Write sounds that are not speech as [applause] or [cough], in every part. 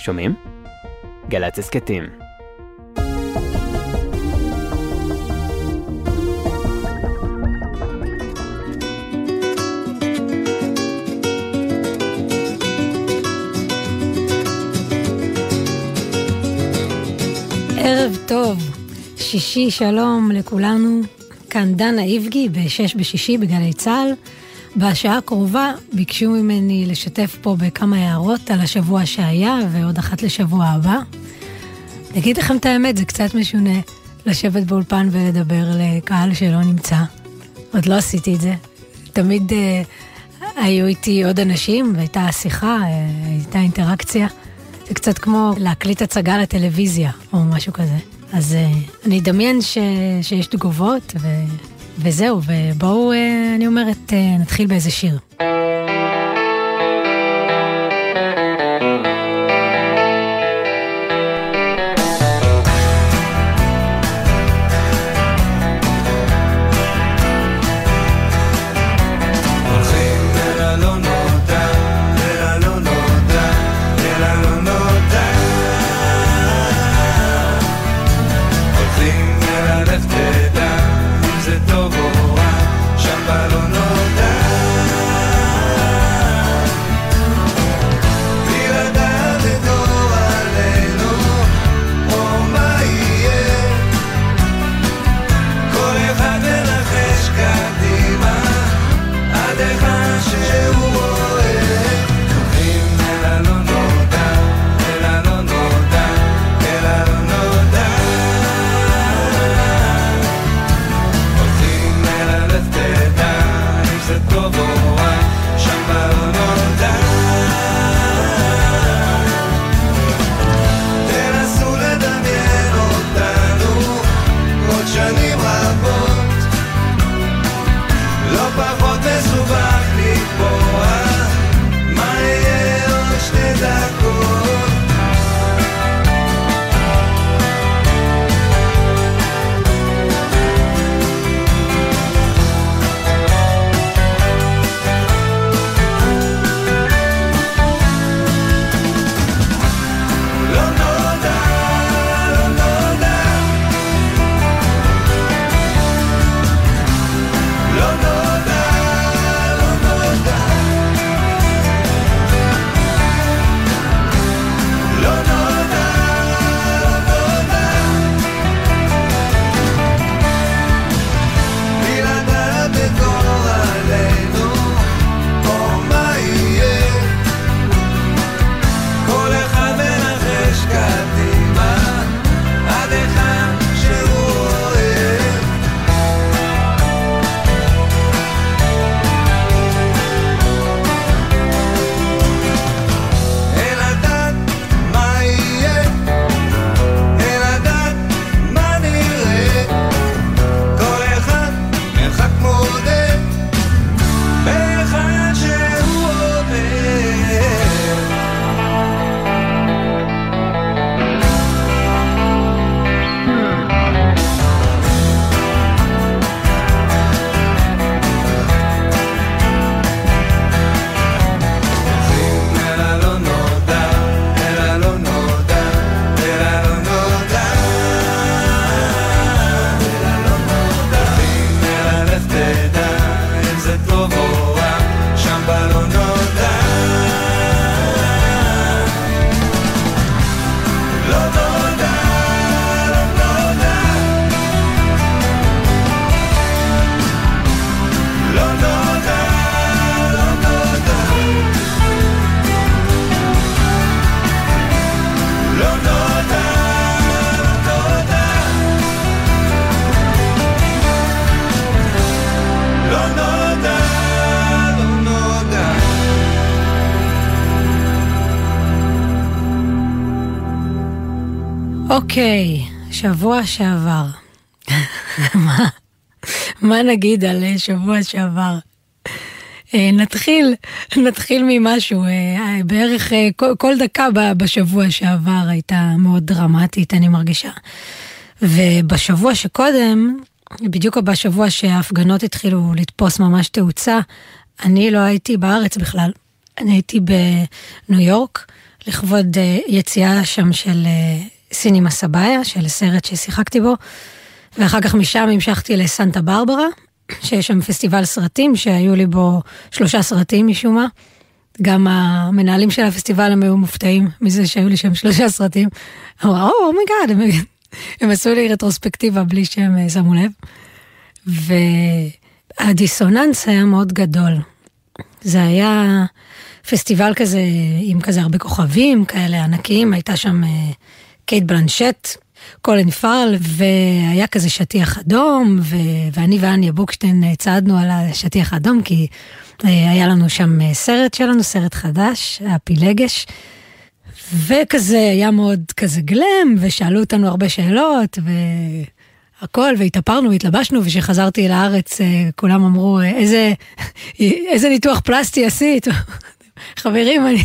שומעים? גל"צ הסכתים. ערב טוב, שישי שלום לכולנו, כאן דנה איבגי בשש בשישי בגלי צה"ל. בשעה הקרובה ביקשו ממני לשתף פה בכמה הערות על השבוע שהיה ועוד אחת לשבוע הבא. אגיד לכם את האמת, זה קצת משונה לשבת באולפן ולדבר לקהל שלא נמצא. עוד לא עשיתי את זה. תמיד אה, היו איתי עוד אנשים והייתה שיחה, אה, הייתה אינטראקציה. זה קצת כמו להקליט הצגה לטלוויזיה או משהו כזה. אז אה, אני אדמיין ש... שיש תגובות ו... וזהו, ובואו, אה, אני אומרת, אה, נתחיל באיזה שיר. אוקיי, שבוע שעבר. [laughs] מה, מה נגיד על אה, שבוע שעבר? אה, נתחיל, נתחיל ממשהו. אה, בערך כל, כל דקה בשבוע שעבר הייתה מאוד דרמטית, אני מרגישה. ובשבוע שקודם, בדיוק בשבוע שההפגנות התחילו לתפוס ממש תאוצה, אני לא הייתי בארץ בכלל. אני הייתי בניו יורק, לכבוד אה, יציאה שם של סינימה סבאיה, של סרט ששיחקתי בו, ואחר כך משם המשכתי לסנטה ברברה, שיש שם פסטיבל סרטים, שהיו לי בו שלושה סרטים משום מה. גם המנהלים של הפסטיבל הם היו מופתעים מזה שהיו לי שם שלושה סרטים. אמרו, או מגאד, הם, הם עשו לי רטרוספקטיבה בלי שהם אה, שמו לב. והדיסוננס היה מאוד גדול. זה היה פסטיבל כזה עם כזה הרבה כוכבים כאלה ענקיים, הייתה שם אה, קייט בלנשט, קולן פארל, והיה כזה שטיח אדום, ו- ואני ואניה בוקשטיין אה, צעדנו על השטיח האדום, כי אה, היה לנו שם סרט שלנו, סרט חדש, הפילגש. וכזה היה מאוד כזה גלם, ושאלו אותנו הרבה שאלות, והכל, והתאפרנו והתלבשנו, וכשחזרתי לארץ כולם אמרו, איזה, [laughs] איזה ניתוח פלסטי עשית? [laughs] חברים, אני,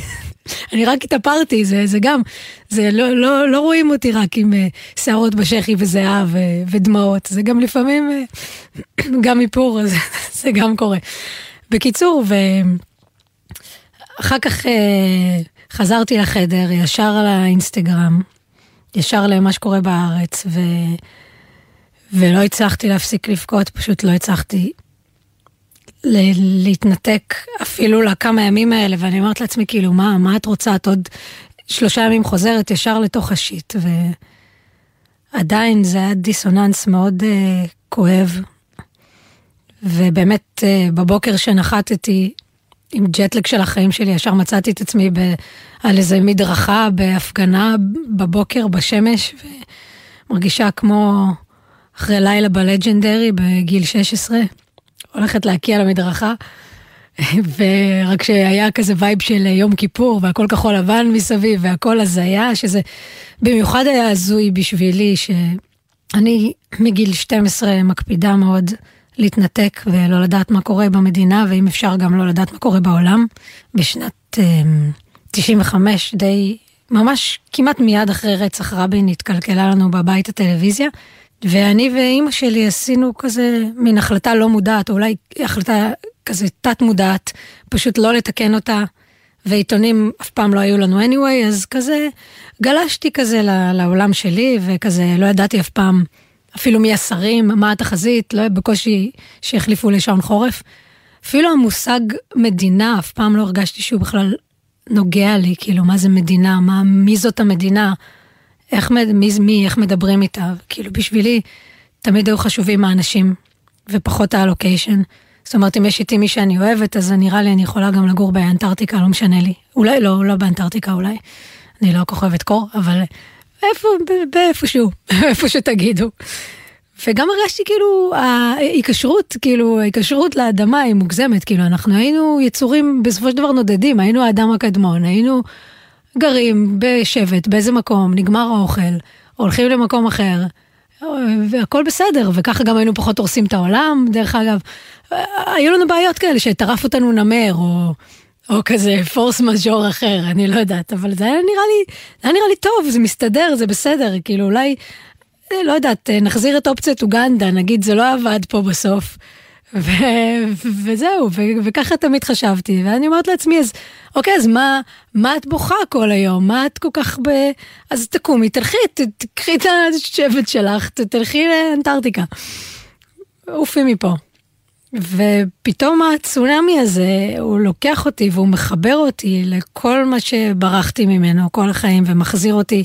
אני רק התאפרתי, זה, זה גם, זה לא, לא, לא רואים אותי רק עם uh, שערות בשחי וזיעה ו, ודמעות, זה גם לפעמים, uh, [clears throat] גם איפור, זה, [laughs] זה גם קורה. בקיצור, ואחר כך uh, חזרתי לחדר, ישר על האינסטגרם, ישר למה שקורה בארץ, ו... ולא הצלחתי להפסיק לבכות, פשוט לא הצלחתי להתנתק אפילו לכמה ימים האלה, ואני אומרת לעצמי, כאילו, מה, מה את רוצה? את עוד שלושה ימים חוזרת ישר לתוך השיט, ועדיין זה היה דיסוננס מאוד uh, כואב. ובאמת, uh, בבוקר שנחתתי עם ג'טלג של החיים שלי, ישר מצאתי את עצמי ב, על איזה מדרכה בהפגנה בבוקר בשמש, ומרגישה כמו אחרי לילה בלג'נדרי בגיל 16. הולכת להקיע למדרכה. ורק שהיה כזה וייב של יום כיפור והכל כחול לבן מסביב והכל הזיה, שזה במיוחד היה הזוי בשבילי, שאני מגיל 12 מקפידה מאוד להתנתק ולא לדעת מה קורה במדינה, ואם אפשר גם לא לדעת מה קורה בעולם. בשנת 95 אמ, די, ממש כמעט מיד אחרי רצח רבין התקלקלה לנו בבית הטלוויזיה. ואני ואימא שלי עשינו כזה מין החלטה לא מודעת, או אולי החלטה כזה תת מודעת, פשוט לא לתקן אותה, ועיתונים אף פעם לא היו לנו anyway, אז כזה גלשתי כזה לעולם שלי, וכזה לא ידעתי אף פעם אפילו מי השרים, מה התחזית, לא בקושי שהחליפו לשעון חורף. אפילו המושג מדינה, אף פעם לא הרגשתי שהוא בכלל נוגע לי, כאילו, מה זה מדינה, מה, מי זאת המדינה, איך, מי, מי, איך מדברים איתה, כאילו בשבילי תמיד היו חשובים האנשים ופחות הלוקיישן. זאת אומרת, אם יש איתי מי שאני אוהבת, אז נראה לי אני יכולה גם לגור באנטארקטיקה, לא משנה לי. אולי לא, לא באנטארקטיקה אולי. אני לא כל אוהבת קור, אבל איפה, באיפשהו, [laughs] איפה שתגידו. וגם הרגשתי כאילו, ההיקשרות, כאילו, ההיקשרות לאדמה היא מוגזמת, כאילו, אנחנו היינו יצורים בסופו של דבר נודדים, היינו האדם הקדמון, היינו גרים בשבט, באיזה מקום, נגמר האוכל, הולכים למקום אחר, והכל בסדר, וככה גם היינו פחות הורסים את העולם, דרך אגב. היו לנו בעיות כאלה שטרף אותנו נמר, או, או כזה פורס מז'ור אחר, אני לא יודעת, אבל זה היה נראה לי, זה היה נראה לי טוב, זה מסתדר, זה בסדר, כאילו אולי, לא יודעת, נחזיר את אופציית אוגנדה, נגיד זה לא עבד פה בסוף. ו- וזהו, ו- וככה תמיד חשבתי, ואני אומרת לעצמי, אז אוקיי, אז מה, מה את בוכה כל היום? מה את כל כך ב... אז תקומי, תלכי, תקחי את השבט שלך, תלכי לאנטארקטיקה. עופי מפה. ופתאום הצונאמי הזה, הוא לוקח אותי והוא מחבר אותי לכל מה שברחתי ממנו כל החיים ומחזיר אותי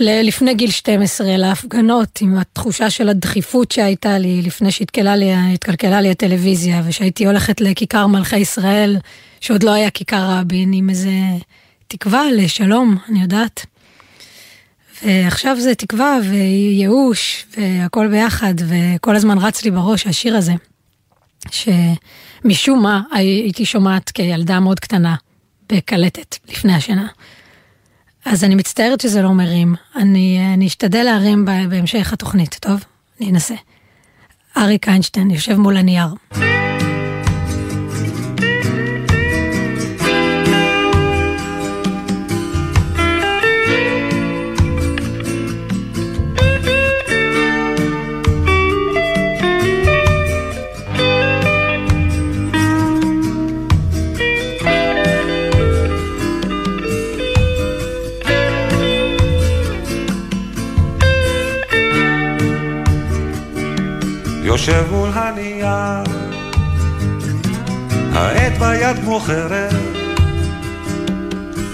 לפני גיל 12, להפגנות, עם התחושה של הדחיפות שהייתה לי לפני שהתקלקלה לי הטלוויזיה, ושהייתי הולכת לכיכר מלכי ישראל, שעוד לא היה כיכר רבין, עם איזה תקווה לשלום, אני יודעת. ועכשיו זה תקווה וייאוש והכל ביחד, וכל הזמן רץ לי בראש השיר הזה, שמשום מה הייתי שומעת כילדה מאוד קטנה בקלטת לפני השנה. אז אני מצטערת שזה לא מרים. אני, אני אשתדל להרים בהמשך התוכנית, טוב? אני אנסה. אריק איינשטיין יושב מול הנייר. יושב מול הנייר, העט ביד כמו חרב,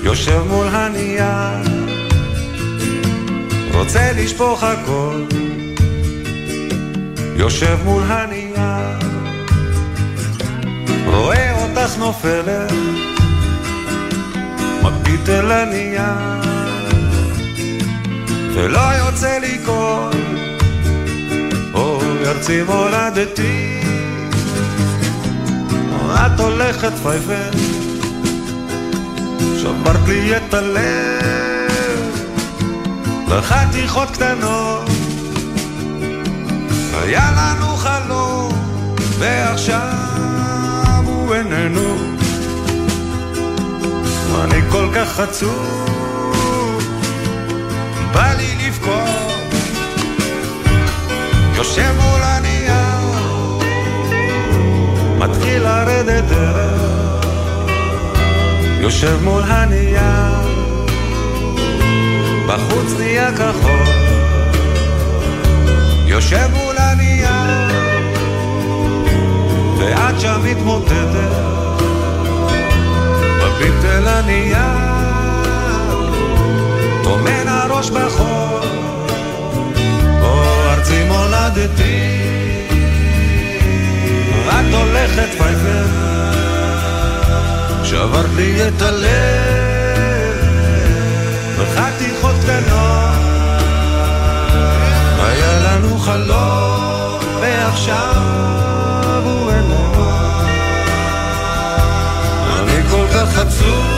יושב מול הנייר, רוצה לשפוך הכל, יושב מול הנייר, רואה אותך נופלת, מביט אל הנייר, ולא יוצא לי קול, ארצי מולדתי, את הולכת פייפן, שברת לי את הלב, לחתיכות קטנות, היה לנו חלום, ועכשיו הוא איננו. אני כל כך עצוב, בא לי לבכות, יושב מול הנייר, מתחיל לרדת דרך, יושב מול הנייר, בחוץ נהיה כחול, יושב מול הנייר, ואת שם מתמוטטת. מביט אל הנייר, טומן הראש בחור, ארצי מולדתי, את הולכת פייפר, שברת לי את הלב, בחתיכות קטנות, היה לנו חלום, ועכשיו הוא איננו. אני כל כך עצוב,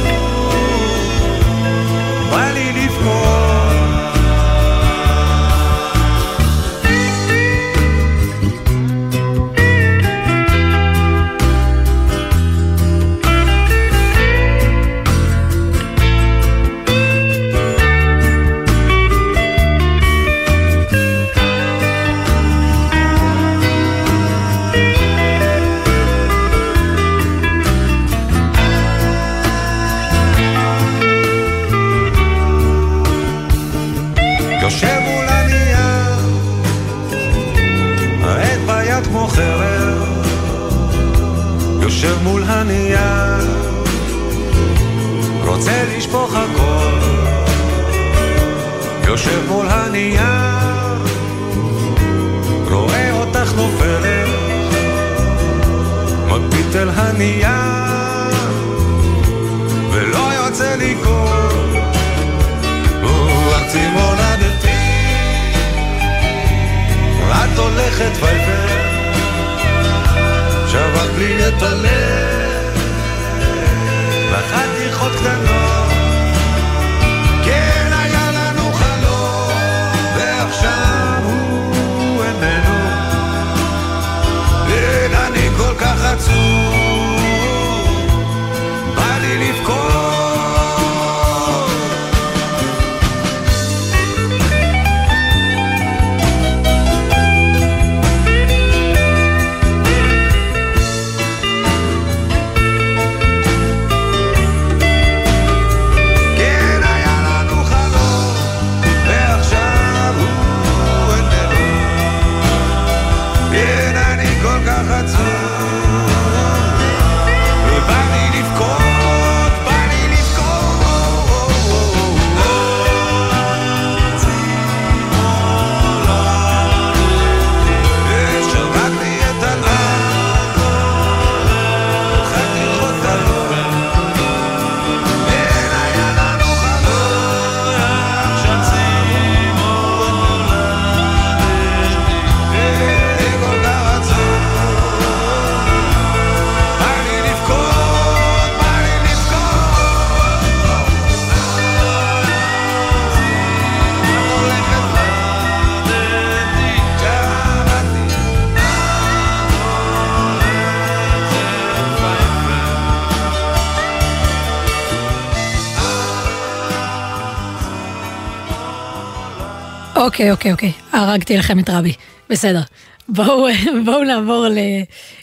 אוקיי, אוקיי, אוקיי, הרגתי לכם את רבי, בסדר. בואו, [laughs] בואו נעבור ל,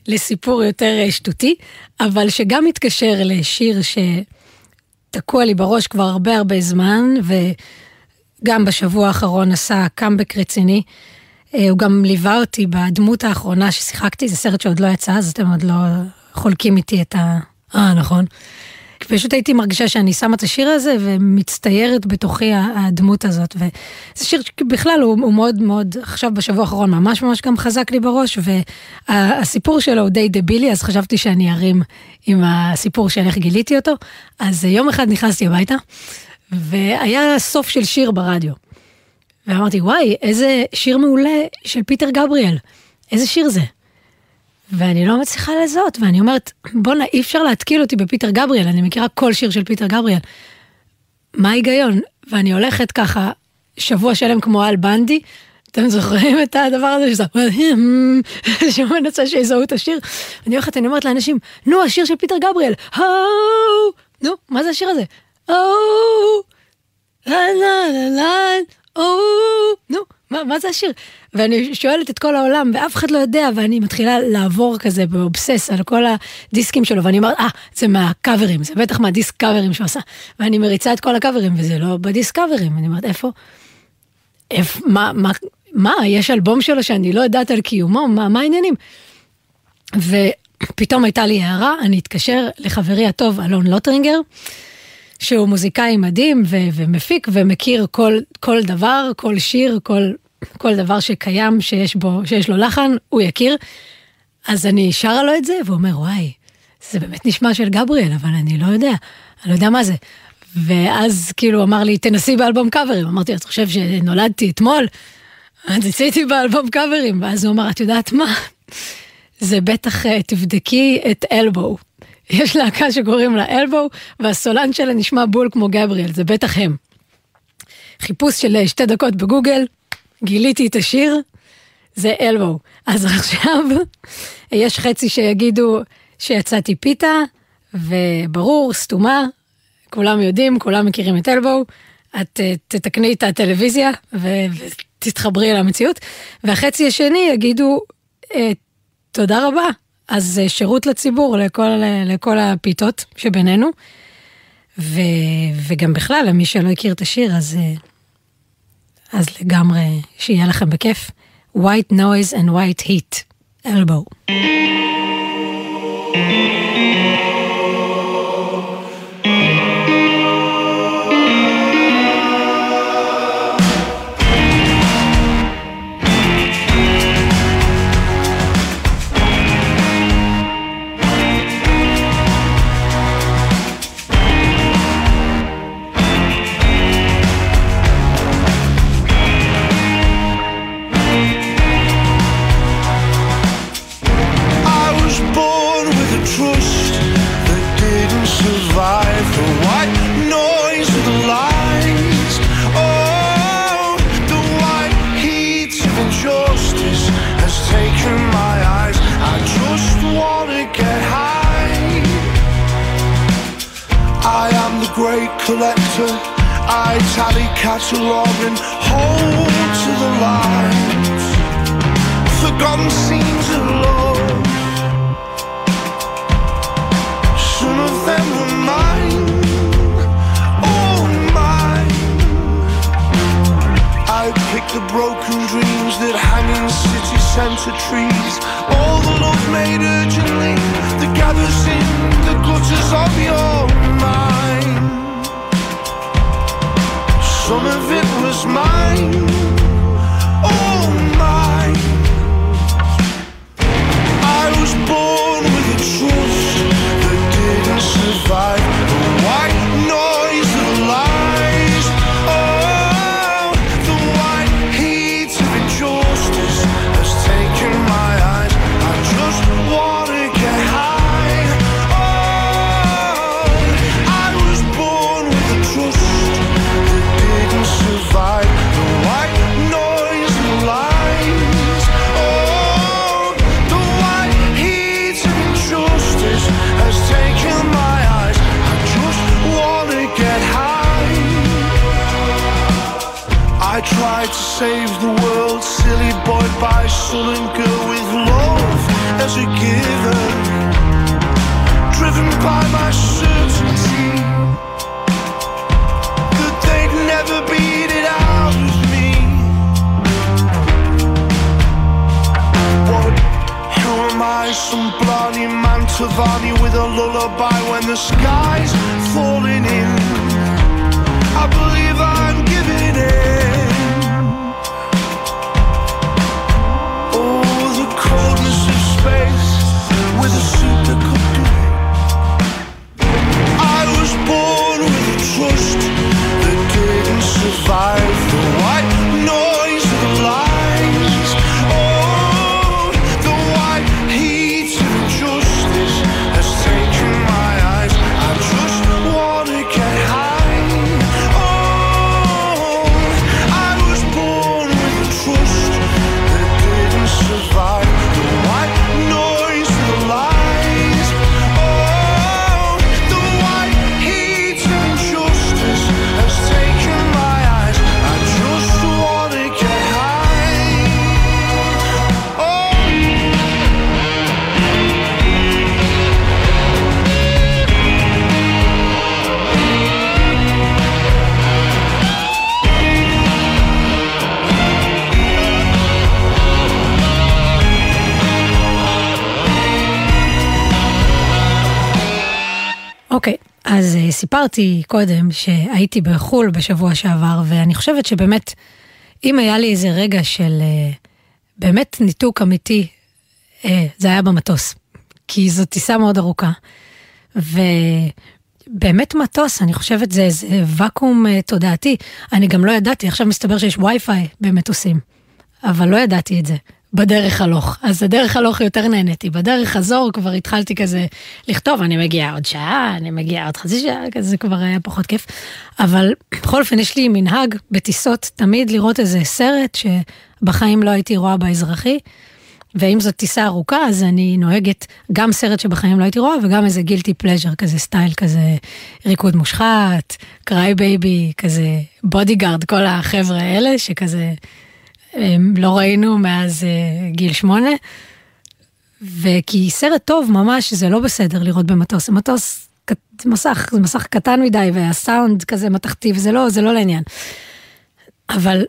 לסיפור יותר אה, שטותי, אבל שגם מתקשר לשיר שתקוע לי בראש כבר הרבה הרבה זמן, וגם בשבוע האחרון עשה קאמבק רציני. אה, הוא גם ליווה אותי בדמות האחרונה ששיחקתי, זה סרט שעוד לא יצא, אז אתם עוד לא חולקים איתי את ה... אה, נכון. פשוט הייתי מרגישה שאני שמה את השיר הזה ומצטיירת בתוכי הדמות הזאת. וזה שיר שבכלל הוא, הוא מאוד מאוד, עכשיו בשבוע האחרון ממש ממש גם חזק לי בראש, והסיפור שלו הוא די דבילי, אז חשבתי שאני ארים עם הסיפור של איך גיליתי אותו. אז יום אחד נכנסתי הביתה, והיה סוף של שיר ברדיו. ואמרתי, וואי, איזה שיר מעולה של פיטר גבריאל. איזה שיר זה? ואני לא מצליחה לזהות, ואני אומרת, בואנה, אי אפשר להתקיל אותי בפיטר גבריאל, אני מכירה כל שיר של פיטר גבריאל. מה ההיגיון? ואני הולכת ככה שבוע שלם כמו אל בנדי, אתם זוכרים את הדבר הזה שזה, שהוא מנסה שיזהו את השיר? אני הולכת, אני אומרת לאנשים, נו, השיר של פיטר גבריאל, נו, מה זה השיר הזה? נו, מה, זה השיר? ואני שואלת את כל העולם, ואף אחד לא יודע, ואני מתחילה לעבור כזה באובסס על כל הדיסקים שלו, ואני אומרת, אה, זה מהקאברים, זה בטח מהדיסק קאברים שהוא עשה. ואני מריצה את כל הקאברים, וזה לא בדיסק קאברים. אני אומרת, איפה? איפה, מה, מה, מה, יש אלבום שלו שאני לא יודעת על קיומו, מה, מה העניינים? ופתאום הייתה לי הארה, אני אתקשר לחברי הטוב אלון לוטרינגר, שהוא מוזיקאי מדהים ו- ומפיק ומכיר כל, כל דבר, כל שיר, כל כל דבר שקיים, שיש בו, שיש לו לחן, הוא יכיר. אז אני שרה לו את זה, והוא אומר, וואי, זה באמת נשמע של גבריאל, אבל אני לא יודע, אני לא יודע מה זה. ואז כאילו אמר לי, תנסי באלבום קאברים. אמרתי אתה חושב שנולדתי אתמול? אז עשיתי באלבום קאברים, ואז הוא אמר, את יודעת מה? זה בטח, אה, תבדקי את אלבו. יש להקה שקוראים לה אלבו, והסולן שלה נשמע בול כמו גבריאל, זה בטח הם. חיפוש של אה, שתי דקות בגוגל, גיליתי את השיר, זה אלבו. אז עכשיו יש חצי שיגידו שיצאתי פיתה, וברור, סתומה, כולם יודעים, כולם מכירים את אלבו, את אה, תתקני את הטלוויזיה ותתחברי אל המציאות, והחצי השני יגידו, אה, תודה רבה, אז שירות לציבור, לכל, לכל הפיתות שבינינו. ו, וגם בכלל, למי שלא הכיר את השיר, אז אה, אז לגמרי, שיהיה לכם בכיף. White Noise and White Heat, Elbow. The sky's falling in. אוקיי, אז אה, סיפרתי קודם שהייתי בחו"ל בשבוע שעבר, ואני חושבת שבאמת, אם היה לי איזה רגע של אה, באמת ניתוק אמיתי, אה, זה היה במטוס. כי זו טיסה מאוד ארוכה. ובאמת מטוס, אני חושבת זה איזה ואקום אה, תודעתי. אני גם לא ידעתי, עכשיו מסתבר שיש וי-פיי במטוסים, אבל לא ידעתי את זה. בדרך הלוך. אז בדרך הלוך יותר נהניתי. בדרך חזור כבר התחלתי כזה לכתוב, אני מגיעה עוד שעה, אני מגיעה עוד חצי שעה, כזה זה כבר היה פחות כיף. אבל בכל אופן יש לי מנהג בטיסות תמיד לראות איזה סרט שבחיים לא הייתי רואה באזרחי. ואם זאת טיסה ארוכה, אז אני נוהגת גם סרט שבחיים לא הייתי רואה, וגם איזה guilty pleasure, כזה סטייל, כזה ריקוד מושחת, Cry-Baby, כזה Bodyguard, כל החבר'ה האלה, שכזה לא ראינו מאז אה, גיל שמונה. וכי סרט טוב ממש, זה לא בסדר לראות במטוס. מטוס, מסך, זה מסך קטן מדי, והסאונד כזה מתכתי, וזה לא, זה לא לעניין. אבל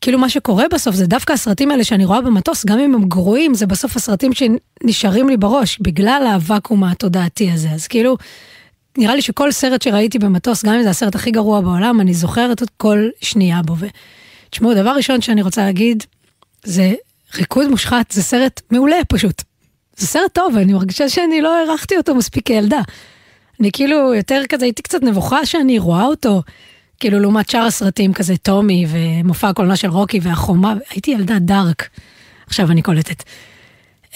כאילו מה שקורה בסוף זה דווקא הסרטים האלה שאני רואה במטוס, גם אם הם גרועים, זה בסוף הסרטים שנשארים לי בראש, בגלל הוואקום התודעתי הזה. אז כאילו, נראה לי שכל סרט שראיתי במטוס, גם אם זה הסרט הכי גרוע בעולם, אני זוכרת את כל שנייה בו. ותשמעו, דבר ראשון שאני רוצה להגיד, זה ריקוד מושחת, זה סרט מעולה פשוט. זה סרט טוב, אני מרגישה שאני לא הערכתי אותו מספיק כילדה. אני כאילו יותר כזה, הייתי קצת נבוכה שאני רואה אותו. כאילו לעומת שאר הסרטים כזה טומי ומופע הקולנוע של רוקי והחומה, הייתי ילדה דארק. עכשיו אני קולטת.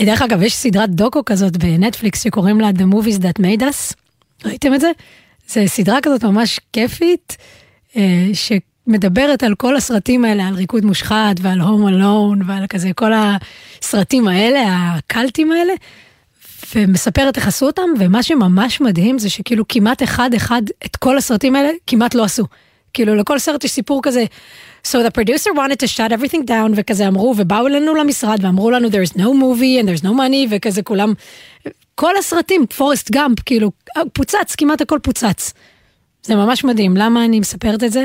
דרך אגב, יש סדרת דוקו כזאת בנטפליקס שקוראים לה The Movies That Made Us. ראיתם את זה? זה סדרה כזאת ממש כיפית, אה, שמדברת על כל הסרטים האלה, על ריקוד מושחת ועל הום אלון ועל כזה כל הסרטים האלה, הקלטים האלה, ומספרת איך עשו אותם, ומה שממש מדהים זה שכאילו כמעט אחד-אחד את כל הסרטים האלה כמעט לא עשו. כאילו לכל סרט יש סיפור כזה, So the producer wanted to shut everything down, וכזה אמרו, ובאו אלינו למשרד ואמרו לנו, there's no movie and there's no money, וכזה כולם, כל הסרטים, פורסט גאמפ, כאילו, פוצץ, כמעט הכל פוצץ. זה ממש מדהים, למה אני מספרת את זה?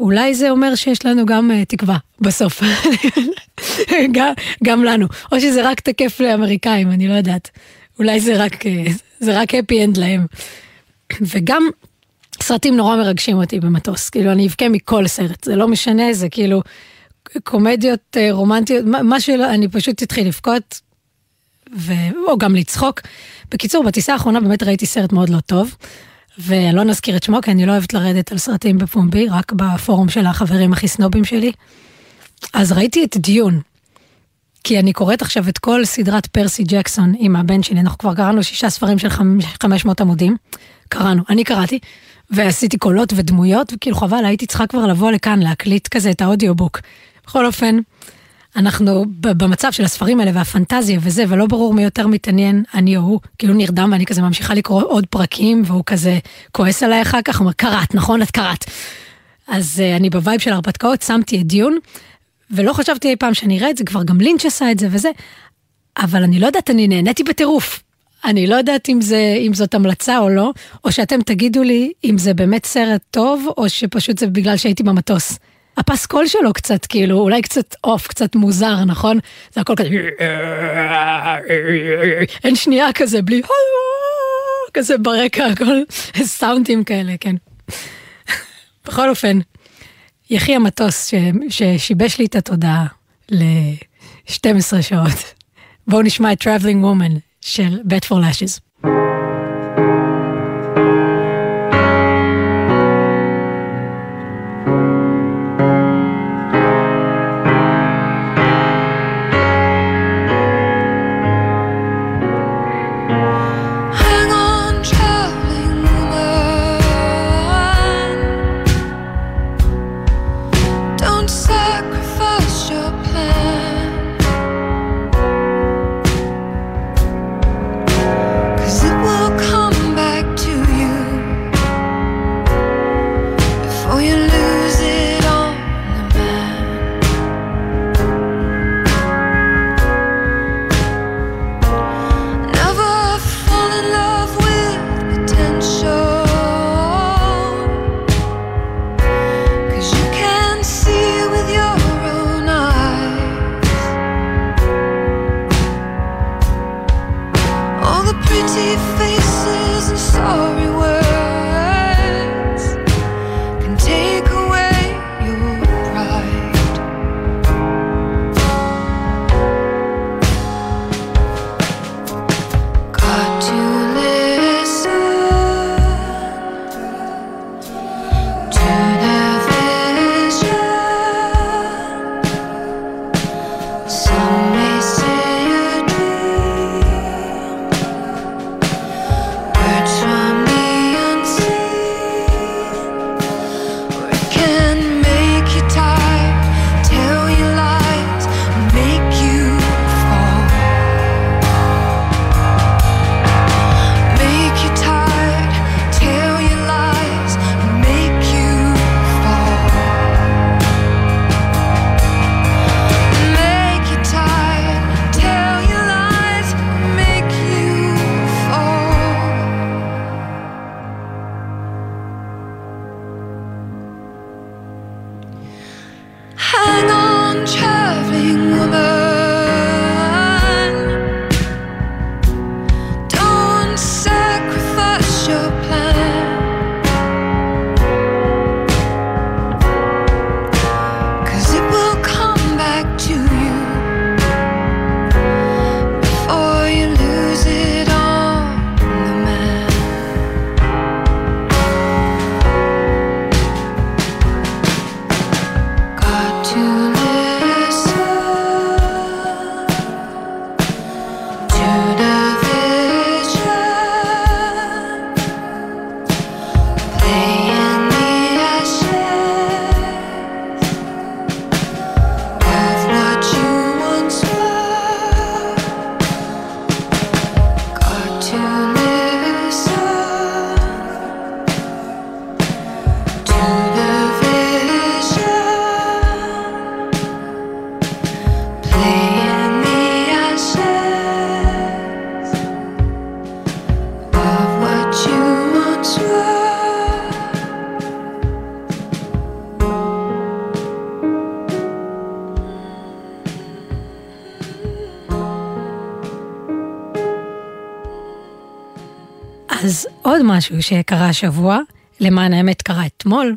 אולי זה אומר שיש לנו גם uh, תקווה בסוף, [laughs] גם, גם לנו, או שזה רק תקף לאמריקאים, אני לא יודעת. אולי זה רק, uh, זה רק happy end להם. וגם סרטים נורא מרגשים אותי במטוס, כאילו אני אבכה מכל סרט, זה לא משנה, זה כאילו קומדיות uh, רומנטיות, מה שלא, אני פשוט אתחיל לבכות, ו... או גם לצחוק. בקיצור, בטיסה האחרונה באמת ראיתי סרט מאוד לא טוב. ולא נזכיר את שמו, כי אני לא אוהבת לרדת על סרטים בפומבי, רק בפורום של החברים הכי סנובים שלי. אז ראיתי את דיון, כי אני קוראת עכשיו את כל סדרת פרסי ג'קסון עם הבן שלי, אנחנו כבר קראנו שישה ספרים של 500 עמודים, קראנו, אני קראתי, ועשיתי קולות ודמויות, וכאילו חבל, הייתי צריכה כבר לבוא לכאן להקליט כזה את האודיובוק. בכל אופן, אנחנו במצב של הספרים האלה והפנטזיה וזה, ולא ברור מי יותר מתעניין, אני או הוא, כאילו נרדם ואני כזה ממשיכה לקרוא עוד פרקים, והוא כזה כועס עליי אחר כך, אומר, קראת, נכון? את קראת. אז אה, אני ב vibe של הרפתקאות, שמתי את Dune, ולא חשבתי אי פעם שאני אראה את זה, כבר גם לינץ' עשה את זה וזה, אבל אני לא יודעת, אני נהניתי בטירוף. אני לא יודעת אם, זה, אם זאת המלצה או לא, או שאתם תגידו לי אם זה באמת סרט טוב, או שפשוט זה בגלל שהייתי במטוס. הפסקול שלו קצת, כאילו, אולי קצת אוף, קצת מוזר, נכון? זה הכל כזה... אין שנייה כזה, בלי... כזה ברקע, הכל סאונדים כאלה, כן. בכל אופן, יחי המטוס ש... ששיבש לי את התודעה ל-12 שעות. בואו נשמע את Traveling Woman של Bet for Lashes. עוד משהו שקרה השבוע, למען האמת קרה אתמול,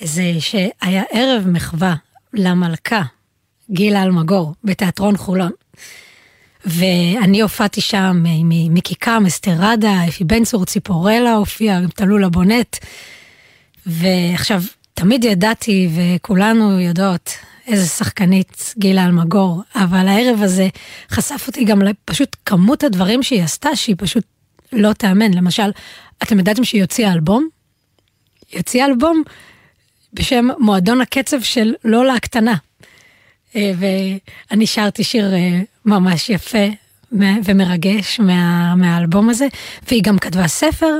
זה שהיה ערב מחווה למלכה גילה אלמגור בתיאטרון חולון. ואני הופעתי שם עם מיקי קם, אסתרדה, אפי בן צור, ציפורלה הופיע, גם טלולה בונט. ועכשיו, תמיד ידעתי, וכולנו יודעות, איזה שחקנית גילה אלמגור, אבל הערב הזה חשף אותי גם לפשוט כמות הדברים שהיא עשתה, שהיא פשוט לא תאמן. למשל, אתם ידעתם שהיא הוציאה אלבום? היא הוציאה אלבום בשם מועדון הקצב של לולה הקטנה. אה, ואני שרתי שיר אה, ממש יפה ומרגש מה, מהאלבום הזה, והיא גם כתבה ספר,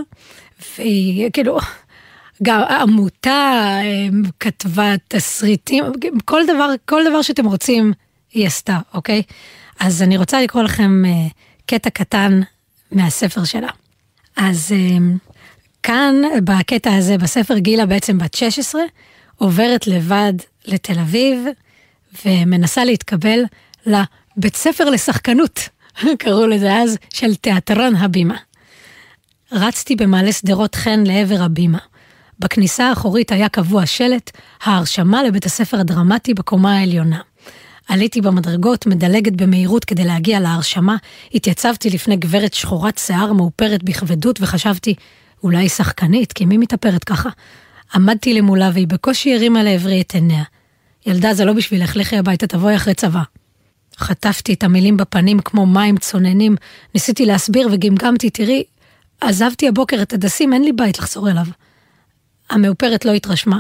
והיא כאילו, גם עמותה אה, כתבה תסריטים, כל דבר, כל דבר שאתם רוצים היא עשתה, אוקיי? אז אני רוצה לקרוא לכם קטע קטן מהספר שלה. אז כאן, בקטע הזה, בספר גילה בעצם בת 16, עוברת לבד לתל אביב, ומנסה להתקבל לבית ספר לשחקנות, [laughs] קראו לזה אז, של תיאטרון הבימה. רצתי במעלה שדרות חן לעבר הבימה. בכניסה האחורית היה קבוע שלט, ההרשמה לבית הספר הדרמטי בקומה העליונה. עליתי במדרגות, מדלגת במהירות כדי להגיע להרשמה, התייצבתי לפני גברת שחורת שיער מאופרת בכבדות וחשבתי, אולי היא שחקנית, כי מי מתאפרת ככה? עמדתי למולה והיא בקושי הרימה לעברי את עיניה. ילדה, זה לא בשבילך, לכי הביתה, תבואי אחרי צבא. חטפתי את המילים בפנים כמו מים צוננים, ניסיתי להסביר וגמגמתי, תראי, עזבתי הבוקר את הדסים, אין לי בית לחזור אליו. המאופרת לא התרשמה.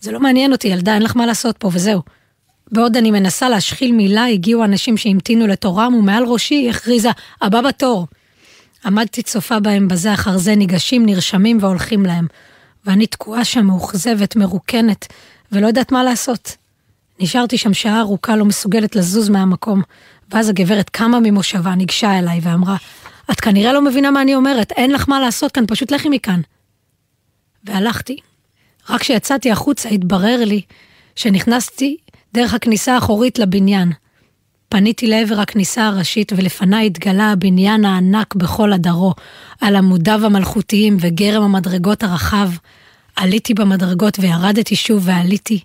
זה לא מעניין אותי, ילדה, אין לך מה לעשות פה, וזהו. בעוד אני מנסה להשחיל מילה, הגיעו אנשים שהמתינו לתורם, ומעל ראשי הכריזה, הבא בתור. עמדתי צופה בהם בזה אחר זה, ניגשים, נרשמים והולכים להם. ואני תקועה שם מאוכזבת, מרוקנת, ולא יודעת מה לעשות. נשארתי שם שעה ארוכה, לא מסוגלת לזוז מהמקום, ואז הגברת קמה ממושבה, ניגשה אליי ואמרה, את כנראה לא מבינה מה אני אומרת, אין לך מה לעשות כאן, פשוט לכי מכאן. והלכתי. רק כשיצאתי החוצה התברר לי שנכנסתי דרך הכניסה האחורית לבניין. פניתי לעבר הכניסה הראשית ולפניי התגלה הבניין הענק בכל הדרו, על עמודיו המלכותיים וגרם המדרגות הרחב. עליתי במדרגות וירדתי שוב ועליתי,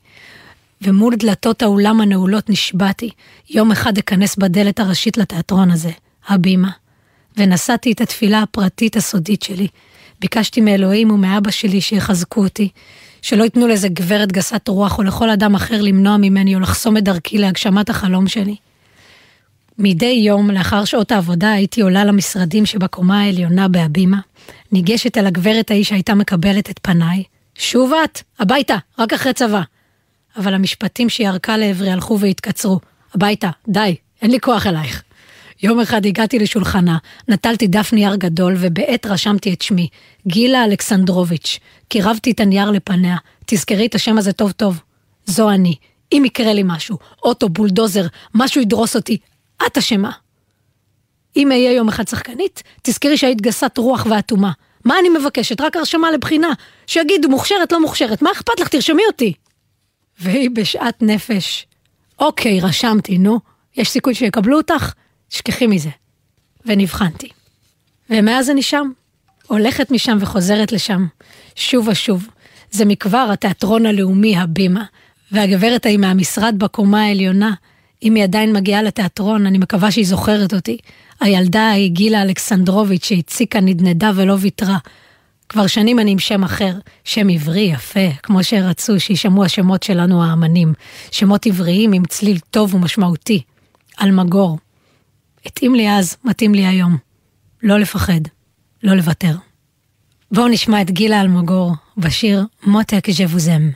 ומול דלתות האולם הנעולות נשבעתי, יום אחד אכנס בדלת הראשית לתיאטרון הזה, הבימה. ונשאתי את התפילה הפרטית הסודית שלי. ביקשתי מאלוהים ומאבא שלי שיחזקו אותי, שלא ייתנו לאיזה גברת גסת רוח או לכל אדם אחר למנוע ממני או לחסום את דרכי להגשמת החלום שלי. מדי יום, לאחר שעות העבודה, הייתי עולה למשרדים שבקומה העליונה בהבימה, ניגשת אל הגברת ההיא שהייתה מקבלת את פניי. שוב את? הביתה, רק אחרי צבא. אבל המשפטים שהיא ירקה לעברי הלכו והתקצרו. הביתה, די, אין לי כוח אלייך. יום אחד הגעתי לשולחנה, נטלתי דף נייר גדול ובעת רשמתי את שמי, גילה אלכסנדרוביץ'. קירבתי את הנייר לפניה, תזכרי את השם הזה טוב טוב. זו אני. אם יקרה לי משהו, אוטו, בולדוזר, משהו ידרוס אותי, את אשמה. אם אהיה יום אחד שחקנית, תזכרי שהיית גסת רוח ואטומה. מה אני מבקשת? רק הרשמה לבחינה. שיגידו מוכשרת, לא מוכשרת, מה אכפת לך? תרשמי אותי. והיא בשאט נפש. אוקיי, רשמתי, נו. יש סיכוי שיקבלו אותך? שכחי מזה. ונבחנתי. ומאז אני שם. הולכת משם וחוזרת לשם. שוב ושוב. זה מכבר התיאטרון הלאומי, הבימה. והגברת ההיא מהמשרד בקומה העליונה, אם היא עדיין מגיעה לתיאטרון, אני מקווה שהיא זוכרת אותי. הילדה ההיא, גילה אלכסנדרוביץ', שהציקה, נדנדה ולא ויתרה. כבר שנים אני עם שם אחר, שם עברי יפה, כמו שרצו שישמעו השמות שלנו האמנים. שמות עבריים עם צליל טוב ומשמעותי. אלמגור. התאים לי אז, מתאים לי היום. לא לפחד, לא לוותר. בואו נשמע את גילה אלמגור בשיר מותק ז'בוזם.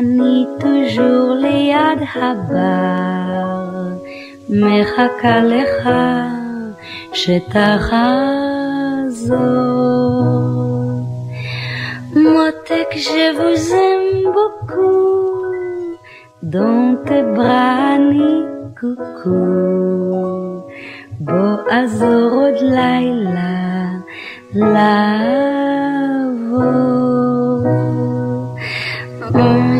אני טוז'ור ליד הבר, מחכה לך שתחזור. מותק dans tes bras אני קוקו, בוא עזור עוד לילה לעבור.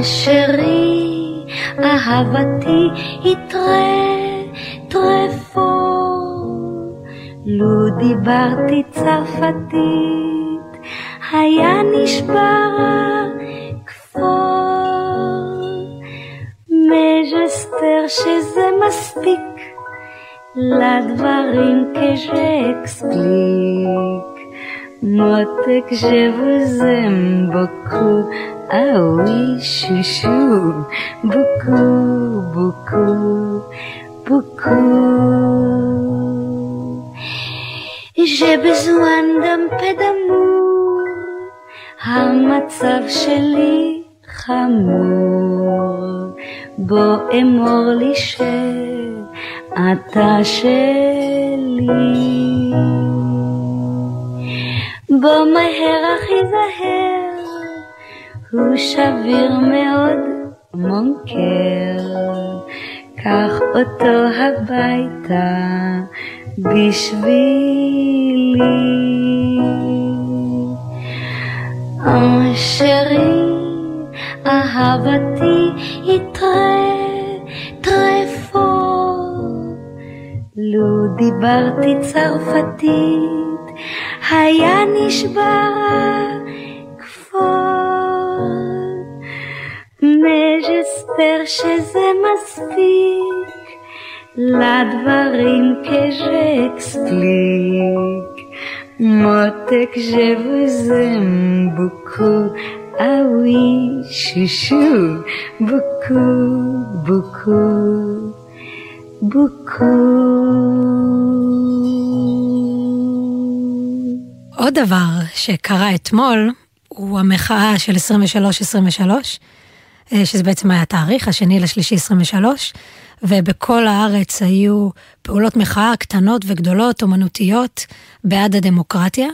שרי, אהבתי היא טרפו, לו דיברתי צרפתית, היה נשבר הכפור. מז'סטר שזה מספיק לדברים כשאקספליק. מותק ah oui, chouchou, beaucoup, beaucoup, beaucoup. J'ai besoin d'un peu d'amour, המצב שלי חמור, בוא אמור לי שאתה שלי. בוא מהר אך היזהר, הוא שביר מאוד מונקר, קח אותו הביתה בשבילי. אשרי אהבתי יתרה טרפו לו דיברתי צרפתית היה נשבר הכפור מג'ספר שזה מספיק לדברים כשאקספליק מותק aime beaucoup ah chouchou beaucoup beaucoup beaucoup עוד דבר שקרה אתמול הוא המחאה של 23-23, אה, שזה בעצם היה התאריך, השני לשלישי 23, ובכל הארץ היו פעולות מחאה קטנות וגדולות, אומנותיות, בעד הדמוקרטיה,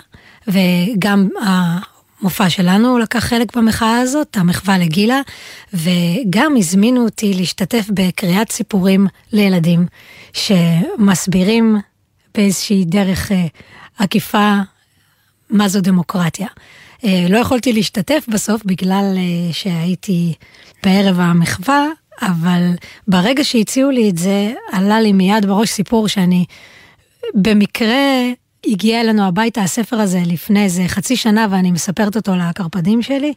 וגם המופע שלנו לקח חלק במחאה הזאת, המחווה לגילה, וגם הזמינו אותי להשתתף בקריאת סיפורים לילדים, שמסבירים באיזושהי דרך אה, עקיפה מה זו דמוקרטיה. אה, לא יכולתי להשתתף בסוף בגלל אה, שהייתי בערב המחווה, אבל ברגע שהציעו לי את זה, עלה לי מיד בראש סיפור שאני במקרה הגיע אלינו הביתה הספר הזה לפני איזה חצי שנה ואני מספרת אותו לקרפדים שלי,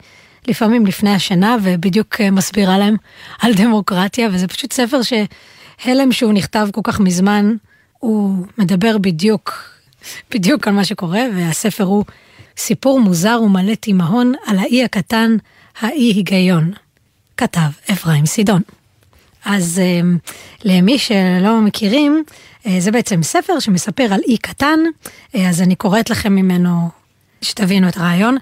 לפעמים לפני השנה, ובדיוק אה, מסבירה להם על דמוקרטיה, וזה פשוט ספר שהלם שהוא נכתב כל כך מזמן, הוא מדבר בדיוק, [laughs] בדיוק על מה שקורה, והספר הוא סיפור מוזר ומלא תימהון על האי הקטן, האי היגיון. כתב אפרים סידון. אז אה, למי שלא מכירים, אה, זה בעצם ספר שמספר על אי קטן, אה, אז אני קוראת לכם ממנו שתבינו את הרעיון.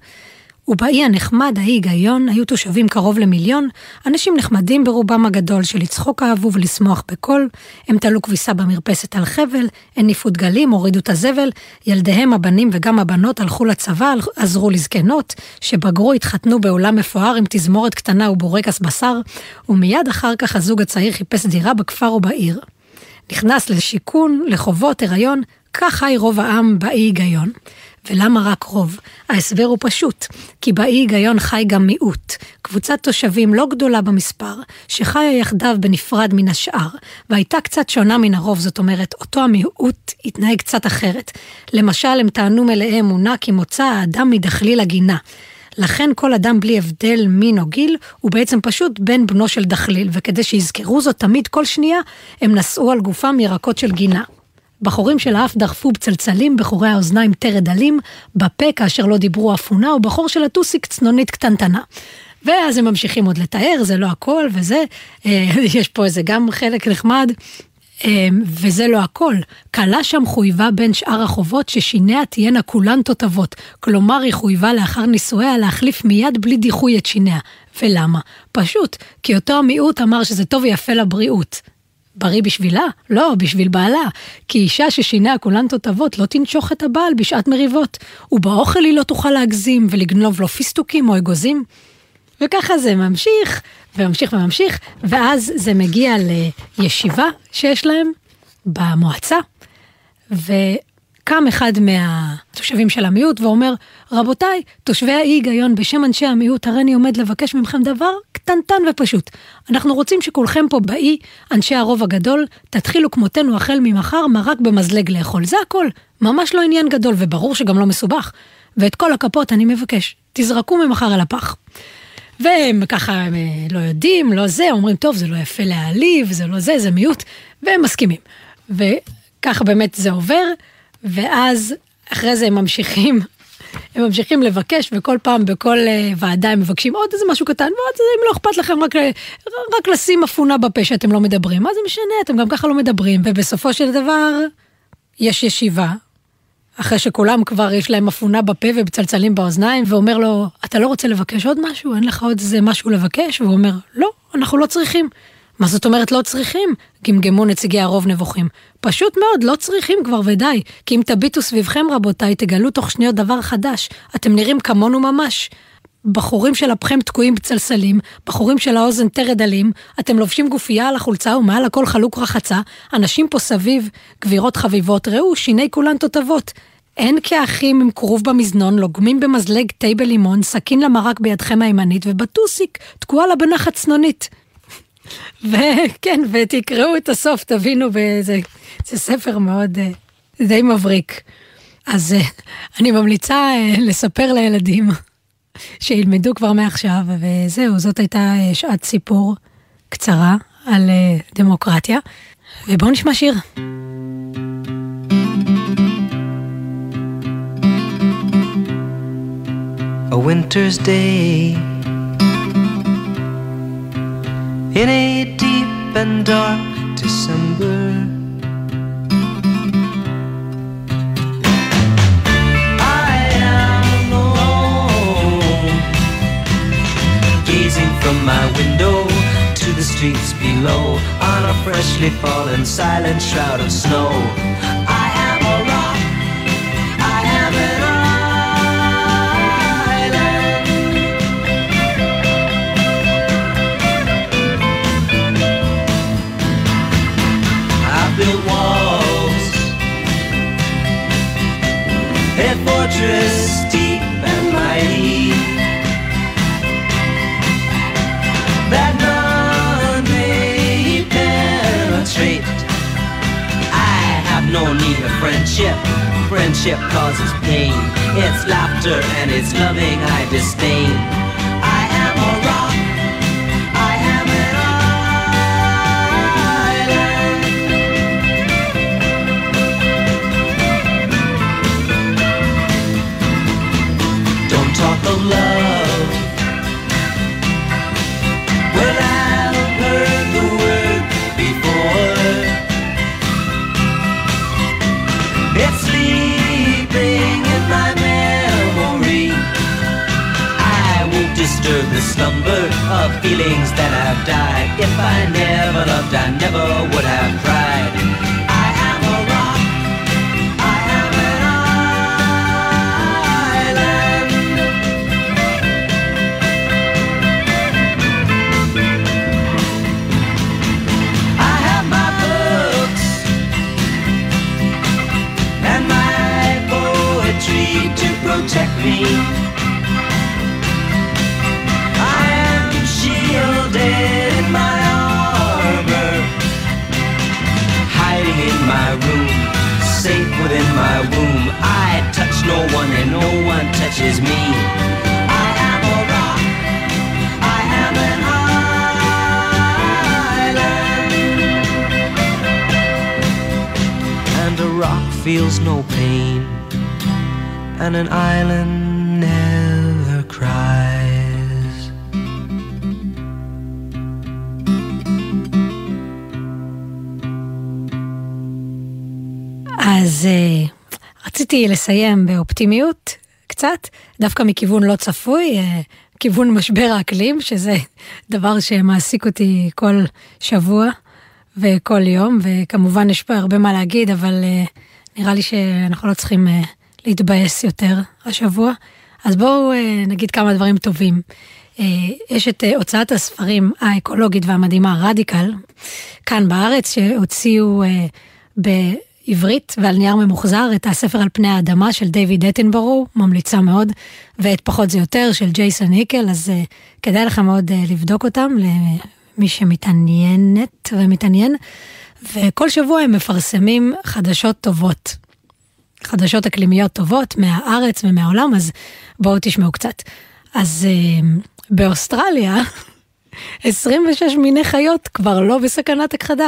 ובאי הנחמד, האי היגיון, היו תושבים קרוב למיליון, אנשים נחמדים ברובם הגדול של לצחוק אהבו ולשמוח בקול, הם תלו כביסה במרפסת על חבל, הניפו דגלים, הורידו את הזבל, ילדיהם, הבנים וגם הבנות הלכו לצבא, עזרו לזקנות, שבגרו, התחתנו בעולם מפואר עם תזמורת קטנה ובורקס בשר, ומיד אחר כך הזוג הצעיר חיפש דירה בכפר או בעיר. נכנס לשיכון, לחובות, הריון, כך חי רוב העם באי היגיון. ולמה רק רוב? ההסבר הוא פשוט, כי באי היגיון חי גם מיעוט, קבוצת תושבים לא גדולה במספר, שחיה יחדיו בנפרד מן השאר, והייתה קצת שונה מן הרוב, זאת אומרת, אותו המיעוט התנהג קצת אחרת. למשל, הם טענו מלאי אמונה כי מוצא האדם מדחליל הגינה. לכן כל אדם בלי הבדל מין או גיל, הוא בעצם פשוט בן בנו של דחליל, וכדי שיזכרו זאת תמיד כל שנייה, הם נשאו על גופם ירקות של גינה. בחורים של האף דחפו בצלצלים, בחורי האוזניים טרד אלים, בפה כאשר לא דיברו אפונה, ובחור של הטוסיק צנונית קטנטנה. ואז הם ממשיכים עוד לתאר, זה לא הכל וזה, אה, [laughs] יש פה איזה גם חלק נחמד. אה, וזה לא הכל, כלה שם חויבה בין שאר החובות ששיניה תהיינה כולן תותבות. כלומר, היא חויבה לאחר נישואיה להחליף מיד בלי דיחוי את שיניה. ולמה? פשוט, כי אותו המיעוט אמר שזה טוב ויפה לבריאות. בריא בשבילה? לא, בשביל בעלה. כי אישה ששיניה כולן תותבות לא תנשוך את הבעל בשעת מריבות. ובאוכל היא לא תוכל להגזים ולגנוב לו פיסטוקים או אגוזים. וככה זה ממשיך, וממשיך וממשיך, ואז זה מגיע לישיבה שיש להם במועצה, וקם אחד מהתושבים של המיעוט ואומר, רבותיי, תושבי האי היגיון בשם אנשי המיעוט, הריני עומד לבקש מכם דבר קטנטן ופשוט. אנחנו רוצים שכולכם פה באי, אנשי הרוב הגדול, תתחילו כמותנו החל ממחר מרק במזלג לאכול. זה הכל, ממש לא עניין גדול, וברור שגם לא מסובך. ואת כל הכפות אני מבקש, תזרקו ממחר אל הפח. והם ככה הם אה, לא יודעים, לא זה, אומרים, טוב, זה לא יפה להעליב, זה לא זה, זה מיעוט, והם מסכימים. וככה באמת זה עובר, ואז אחרי זה הם ממשיכים, הם ממשיכים לבקש, וכל פעם בכל אה, ועדה הם מבקשים עוד איזה משהו קטן, ועוד אם לא אכפת לכם רק, רק לשים אפונה בפה שאתם לא מדברים, מה זה משנה, אתם גם ככה לא מדברים, ובסופו של דבר יש ישיבה, אחרי שכולם כבר יש להם אפונה בפה ובצלצלים באוזניים, ואומר לו, אתה לא רוצה לבקש עוד משהו? אין לך עוד איזה משהו לבקש? והוא אומר, לא, אנחנו לא צריכים. מה זאת אומרת לא צריכים? גמגמו נציגי הרוב נבוכים. פשוט מאוד, לא צריכים כבר ודי. כי אם תביטו סביבכם רבותיי, תגלו תוך שניות דבר חדש. אתם נראים כמונו ממש. בחורים של אפכם תקועים בצלסלים, בחורים של האוזן תרד עלים, אתם לובשים גופייה על החולצה ומעל הכל חלוק רחצה, אנשים פה סביב, גבירות חביבות, ראו, שיני כולן תותבות. אין כאחים עם כרוב במזנון, לוגמים במזלג תה בלימון, סכין למרק בידכם הימנית, ובטוסיק, תקועה לה בנחת צנונית. וכן, ותקראו את הסוף, תבינו, וזה, זה ספר מאוד, אה, די מבריק. אז אה, אני ממליצה אה, לספר לילדים, שילמדו כבר מעכשיו, וזהו, זאת הייתה שעת סיפור קצרה על דמוקרטיה. ובואו נשמע שיר. a winter's day in a deep and dark December. I am alone, gazing from my window to the streets below on a freshly fallen silent shroud of snow. I a deep and mighty that none may penetrate. I have no need of friendship. Friendship causes pain. It's laughter and it's loving I disdain. I am a rock. Disturb the slumber of feelings that have died. If I never loved, I never would have cried. I am a rock. I am an island. I have my books and my poetry to protect me. Feels no pain, and an island never cries. אז uh, רציתי לסיים באופטימיות קצת, דווקא מכיוון לא צפוי, uh, כיוון משבר האקלים, שזה [laughs] דבר שמעסיק אותי כל שבוע וכל יום, וכמובן יש פה הרבה מה להגיד, אבל uh, נראה לי שאנחנו לא צריכים uh, להתבאס יותר השבוע. אז בואו uh, נגיד כמה דברים טובים. Uh, יש את הוצאת הספרים האקולוגית והמדהימה רדיקל, כאן בארץ, שהוציאו בעברית ועל נייר ממוחזר את הספר על פני האדמה של דיוויד אטנבורו, ממליצה מאוד, ואת פחות זה יותר של ג'ייסון היקל, אז כדאי לך מאוד לבדוק אותם, למי שמתעניינת ומתעניין. וכל שבוע הם מפרסמים חדשות טובות. חדשות אקלימיות טובות מהארץ ומהעולם, אז בואו תשמעו קצת. אז uh, באוסטרליה, [laughs] 26 מיני חיות כבר לא בסכנת הכחדה.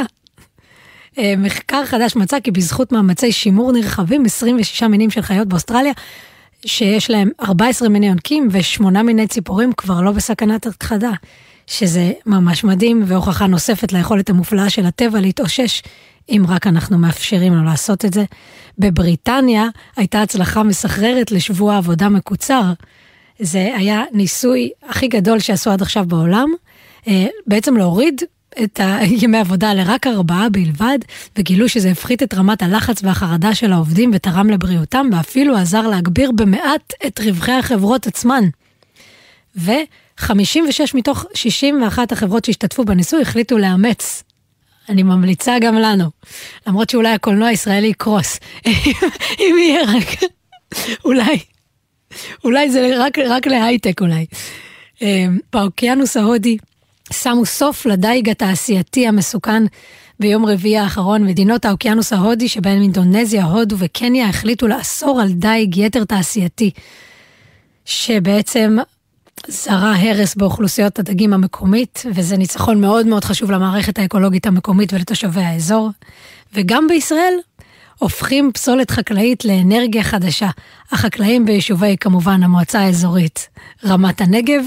אה, מחקר חדש מצא כי בזכות מאמצי שימור נרחבים, 26 מינים של חיות באוסטרליה, שיש להם 14 מיני יונקים ושמונה מיני ציפורים כבר לא בסכנת הכחדה. שזה ממש מדהים והוכחה נוספת ליכולת המופלאה של הטבע להתאושש, אם רק אנחנו מאפשרים לו לעשות את זה. בבריטניה הייתה הצלחה מסחררת לשבוע עבודה מקוצר. זה היה ניסוי הכי גדול שעשו עד עכשיו בעולם, אה, בעצם להוריד את [laughs] ימי עבודה לרק ארבעה בלבד, וגילו שזה הפחית את רמת הלחץ והחרדה של העובדים ותרם לבריאותם, ואפילו עזר להגביר במעט את רווחי החברות עצמן. ו-56 מתוך 61 החברות שהשתתפו בניסוי החליטו לאמץ. אני ממליצה גם לנו, למרות שאולי הקולנוע הישראלי יקרוס, [laughs] אם יהיה רק, אולי, אולי זה רק, רק להייטק אולי. אה, באוקיינוס ההודי שמו סוף לדייג התעשייתי המסוכן ביום רביעי האחרון. מדינות האוקיינוס ההודי, שבהן אינדונזיה, הודו וקניה, החליטו לאסור על דייג יתר תעשייתי, שבעצם זרה הרס באוכלוסיות הדגים המקומית, וזה ניצחון מאוד מאוד חשוב למערכת האקולוגית המקומית ולתושבי האזור. וגם בישראל הופכים פסולת חקלאית לאנרגיה חדשה. החקלאים ביישובי, כמובן, המועצה האזורית רמת הנגב,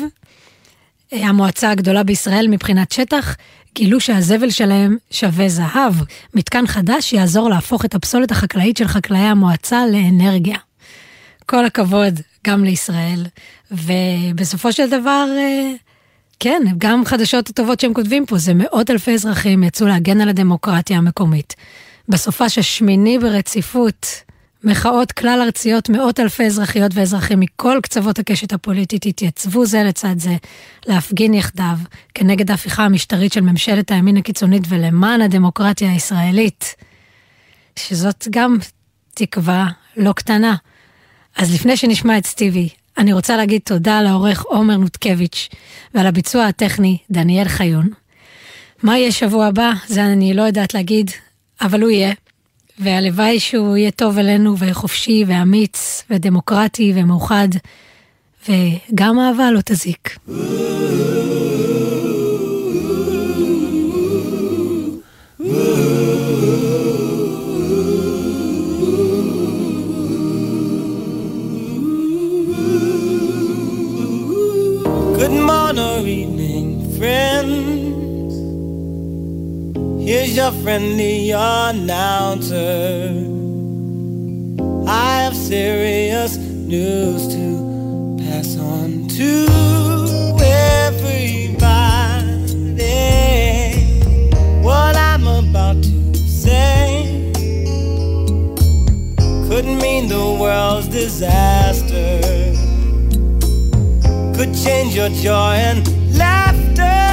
המועצה הגדולה בישראל מבחינת שטח, גילו שהזבל שלהם שווה זהב. מתקן חדש יעזור להפוך את הפסולת החקלאית של חקלאי המועצה לאנרגיה. כל הכבוד גם לישראל, ובסופו של דבר, אה, כן, גם חדשות הטובות שהם כותבים פה, זה מאות אלפי אזרחים יצאו להגן על הדמוקרטיה המקומית. בסופש השמיני ברציפות, מחאות כלל ארציות, מאות אלפי אזרחיות ואזרחים מכל קצוות הקשת הפוליטית התייצבו זה לצד זה להפגין יחדיו כנגד ההפיכה המשטרית של ממשלת הימין הקיצונית ולמען הדמוקרטיה הישראלית, שזאת גם תקווה לא קטנה. אז לפני שנשמע את סטיבי, אני רוצה להגיד תודה לעורך עומר נותקביץ' ועל הביצוע הטכני דניאל חיון. מה יהיה שבוע הבא? זה אני לא יודעת להגיד, אבל הוא יהיה. והלוואי שהוא יהיה טוב אלינו וחופשי ואמיץ ודמוקרטי ומאוחד, וגם אהבה לא תזיק. Good morning or evening, friends. Here's your friendly announcer. I have serious news to pass on to everybody. What I'm about to say could mean the world's disaster could change your joy and laughter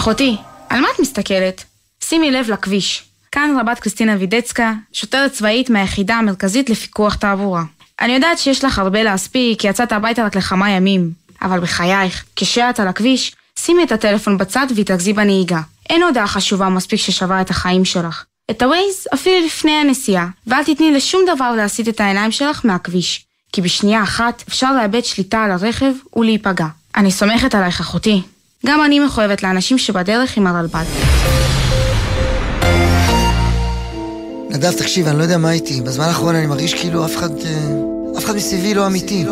אחותי, על מה את מסתכלת? שימי לב לכביש. כאן רבת קריסטינה וידצקה, שוטרת צבאית מהיחידה המרכזית לפיקוח תעבורה. אני יודעת שיש לך הרבה להספיק, כי יצאת הביתה רק לכמה ימים. אבל בחייך, כשאת על הכביש, שימי את הטלפון בצד והתרכזי בנהיגה. אין הודעה חשובה מספיק ששווה את החיים שלך. את הווייז אפילו לפני הנסיעה, ואל תתני לשום דבר להסיט את העיניים שלך מהכביש. כי בשנייה אחת אפשר לאבד שליטה על הרכב ולהיפגע. אני סומכת עלייך אחותי. גם אני מחויבת לאנשים שבדרך עם הרלב"ד. נדב, תקשיב, אני לא יודע מה איתי. בזמן האחרון אני מרגיש כאילו אף אחד... אה, אף אחד מסביבי לא אמיתי.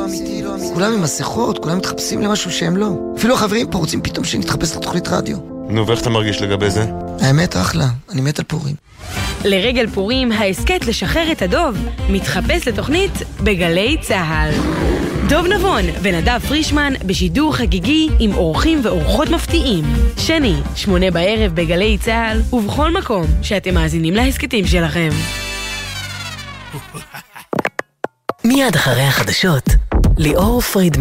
כולם עם מסכות, כולם מתחפשים למשהו שהם לא. אפילו החברים פה רוצים פתאום שנתחפש לתוכנית רדיו. נו, ואיך אתה מרגיש לגבי זה? האמת, אחלה. אני מת על פורים. לרגל פורים, ההסכת לשחרר את הדוב מתחפש לתוכנית בגלי צה"ל. דוב נבון ונדב פרישמן בשידור חגיגי עם אורחים ואורחות מפתיעים. שני, שמונה בערב בגלי צה"ל ובכל מקום שאתם מאזינים להסכתים שלכם. מיד אחרי החדשות, ליאור פרידמן